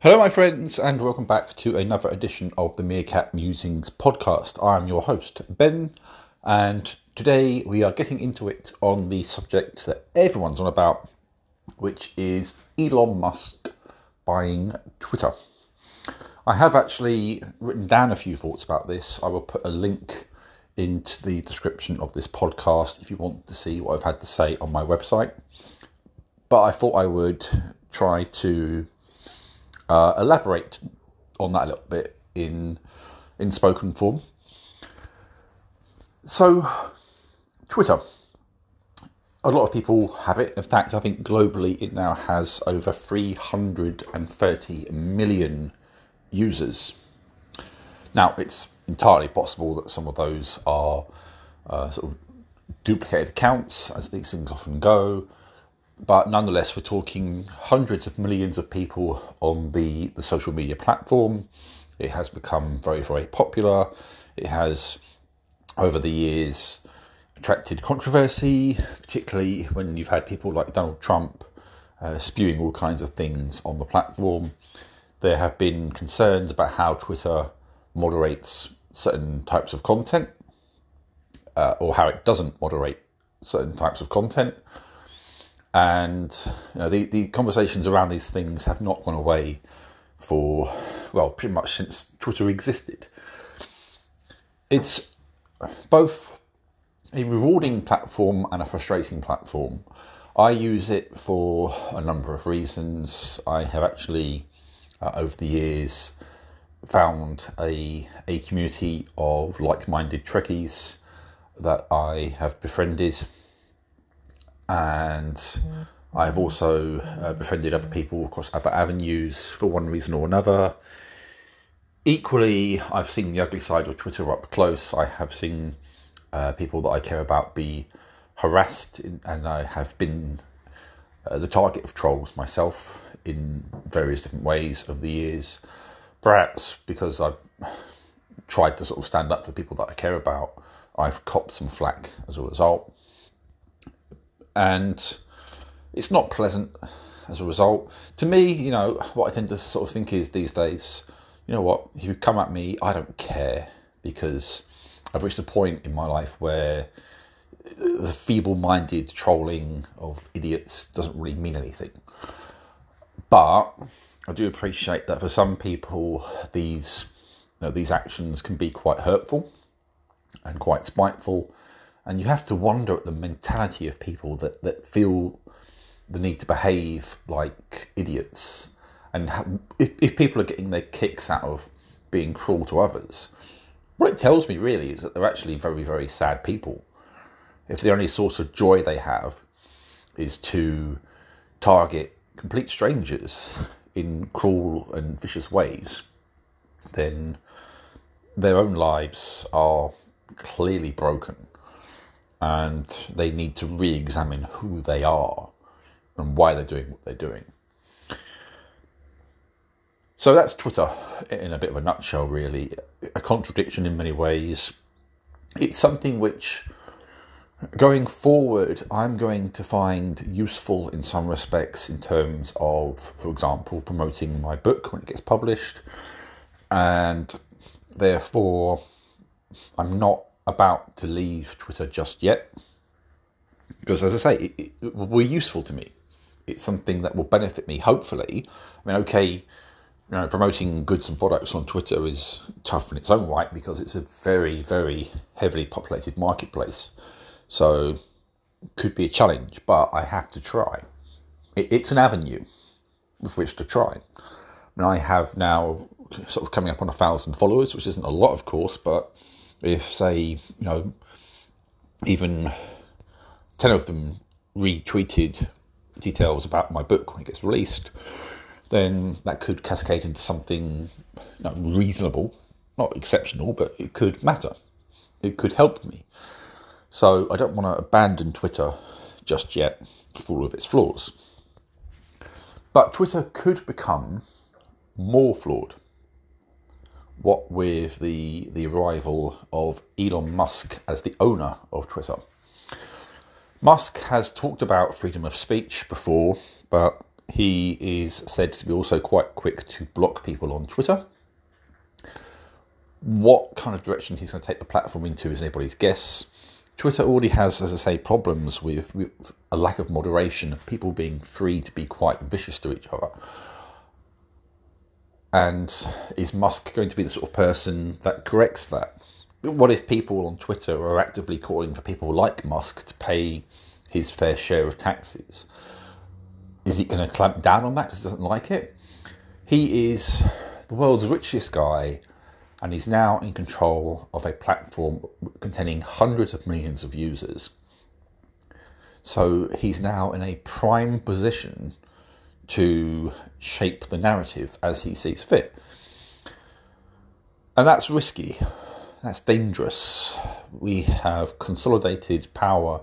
Hello, my friends, and welcome back to another edition of the Meerkat Musings podcast. I'm your host, Ben, and today we are getting into it on the subject that everyone's on about, which is Elon Musk buying Twitter. I have actually written down a few thoughts about this. I will put a link into the description of this podcast if you want to see what I've had to say on my website. But I thought I would try to uh, elaborate on that a little bit in in spoken form. So, Twitter. A lot of people have it. In fact, I think globally it now has over 330 million users. Now, it's entirely possible that some of those are uh, sort of duplicated accounts, as these things often go but nonetheless, we're talking hundreds of millions of people on the, the social media platform. It has become very, very popular. It has, over the years, attracted controversy, particularly when you've had people like Donald Trump uh, spewing all kinds of things on the platform. There have been concerns about how Twitter moderates certain types of content, uh, or how it doesn't moderate certain types of content and you know, the, the conversations around these things have not gone away for, well, pretty much since Twitter existed. It's both a rewarding platform and a frustrating platform. I use it for a number of reasons. I have actually, uh, over the years, found a, a community of like minded Trekkies that I have befriended and I've also uh, befriended other people across other avenues for one reason or another. Equally, I've seen the ugly side of Twitter up close. I have seen uh, people that I care about be harassed, in, and I have been uh, the target of trolls myself in various different ways over the years. Perhaps because I've tried to sort of stand up to people that I care about, I've copped some flack as a result and it's not pleasant as a result. To me, you know, what I tend to sort of think is these days, you know what, if you come at me, I don't care because I've reached a point in my life where the feeble minded trolling of idiots doesn't really mean anything. But I do appreciate that for some people, these you know, these actions can be quite hurtful and quite spiteful and you have to wonder at the mentality of people that, that feel the need to behave like idiots. And if, if people are getting their kicks out of being cruel to others, what it tells me really is that they're actually very, very sad people. If the only source of joy they have is to target complete strangers in cruel and vicious ways, then their own lives are clearly broken and they need to re examine who they are and why they're doing what they're doing. So that's Twitter in a bit of a nutshell, really. A contradiction in many ways. It's something which, going forward, I'm going to find useful in some respects in terms of, for example, promoting my book when it gets published. And therefore, I'm not about to leave Twitter just yet. Because, as I say, it, it will be useful to me. It's something that will benefit me, hopefully. I mean, okay, you know, promoting goods and products on Twitter is tough in its own right because it's a very, very heavily populated marketplace. So, could be a challenge, but I have to try. It, it's an avenue with which to try. I mean, I have now sort of coming up on a thousand followers, which isn't a lot, of course, but if say you know even 10 of them retweeted details about my book when it gets released then that could cascade into something you know, reasonable. Not exceptional but it could matter. It could help me. So i don't want to abandon twitter just yet for all of its flaws. But twitter could become more flawed what with the, the arrival of Elon Musk as the owner of Twitter. Musk has talked about freedom of speech before, but He is said to be also quite quick to block people on Twitter. What kind of direction he's going to take the platform into is anybody's guess. Twitter already has, as I say, problems with, with a lack of moderation people being free to be quite vicious to each other. And is Musk going to be the sort of person that corrects that? What if people on Twitter are actively calling for people like Musk to pay his fair share of taxes? Is he going to clamp down on that because he doesn't like it? He is the world's richest guy and he's now in control of a platform containing hundreds of millions of users. So he's now in a prime position to shape the narrative as he sees fit. And that's risky, that's dangerous. We have consolidated power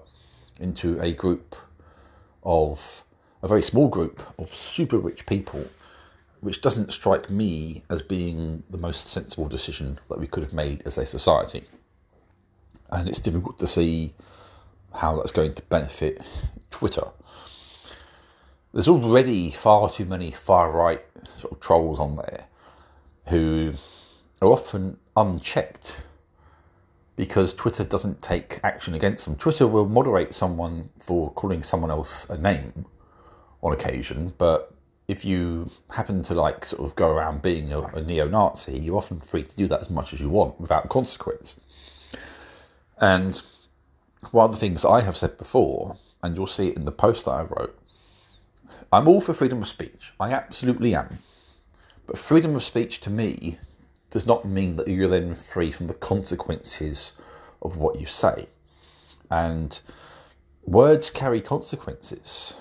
into a group of a very small group of super rich people which doesn't strike me as being the most sensible decision that we could have made as a society. And it's difficult to see how that's going to benefit Twitter. There's already far too many far right sort of trolls on there who are often unchecked because Twitter doesn't take action against them. Twitter will moderate someone for calling someone else a name on occasion, but if you happen to like sort of go around being a, a neo-Nazi, you're often free to do that as much as you want without consequence. And one of the things I have said before, and you'll see it in the post that I wrote, I'm all for freedom of speech. I absolutely am. But freedom of speech to me does not mean that you're then free from the consequences of what you say. And words carry consequences.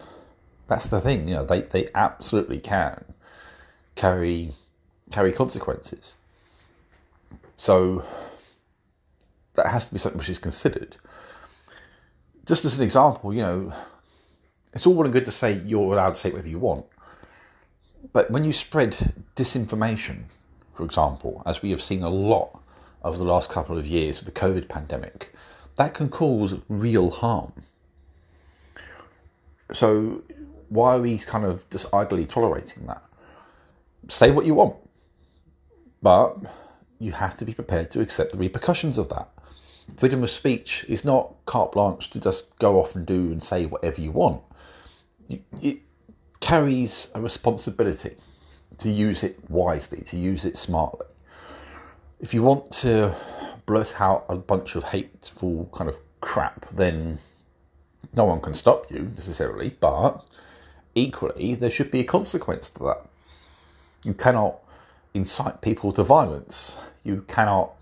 That's the thing, you know, they, they absolutely can carry carry consequences. So that has to be something which is considered. Just as an example, you know, it's all well and good to say you're allowed to say whatever you want. But when you spread disinformation, for example, as we have seen a lot over the last couple of years with the COVID pandemic, that can cause real harm. So why are we kind of just idly tolerating that? Say what you want, but you have to be prepared to accept the repercussions of that. Freedom of speech is not carte blanche to just go off and do and say whatever you want. It carries a responsibility to use it wisely, to use it smartly. If you want to blurt out a bunch of hateful kind of crap, then no one can stop you necessarily, but equally, there should be a consequence to that. You cannot incite people to violence. You cannot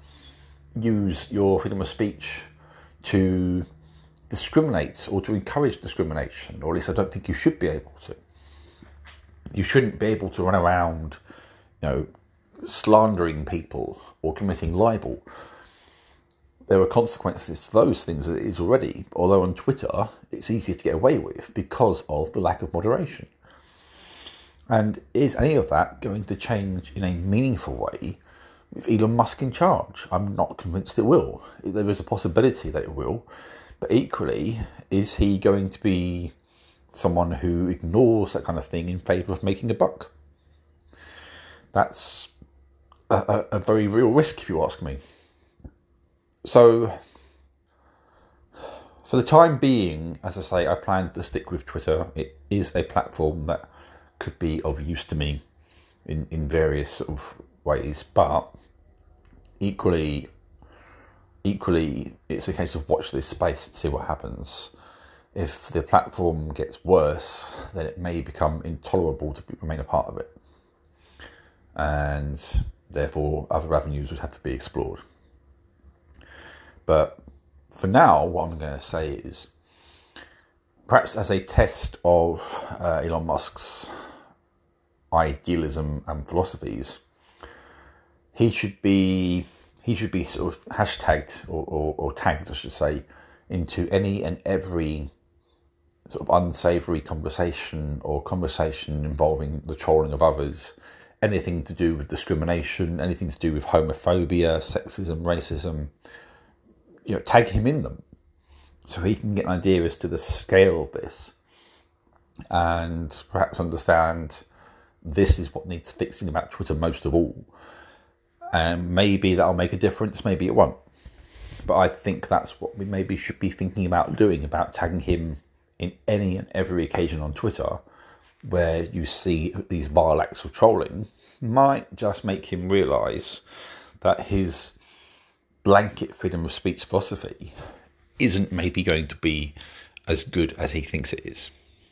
use your freedom of speech to discriminate or to encourage discrimination, or at least I don't think you should be able to. You shouldn't be able to run around, you know, slandering people or committing libel there are consequences to those things it is already, although on Twitter it's easier to get away with because of the lack of moderation. And is any of that going to change in a meaningful way with Elon Musk in charge? I'm not convinced it will. There is a possibility that it will, but equally, is he going to be someone who ignores that kind of thing in favour of making a buck? That's a, a, a very real risk, if you ask me. So, for the time being, as I say, I plan to stick with Twitter. It is a platform that could be of use to me in, in various sort of ways, but equally, equally, it's a case of watch this space to see what happens. If the platform gets worse, then it may become intolerable to remain a part of it, and therefore other avenues would have to be explored. But for now, what I'm going to say is perhaps as a test of uh, Elon Musk's idealism and philosophies, he should be he should be sort of hashtagged or, or, or tagged, I should say, into any and every sort of unsavory conversation or conversation involving the trolling of others, anything to do with discrimination, anything to do with homophobia, sexism, racism, you know, tag him in them so he can get an idea as to the scale of this. and perhaps understand this is what needs fixing about Twitter most of all. And maybe that'll make a difference, maybe it won't. But I think that's what we maybe should be thinking about doing about tagging him in any and every occasion on Twitter where you see these vile acts of trolling might just make him realise that his blanket freedom of speech philosophy isn't maybe going to be as good as he thinks it is.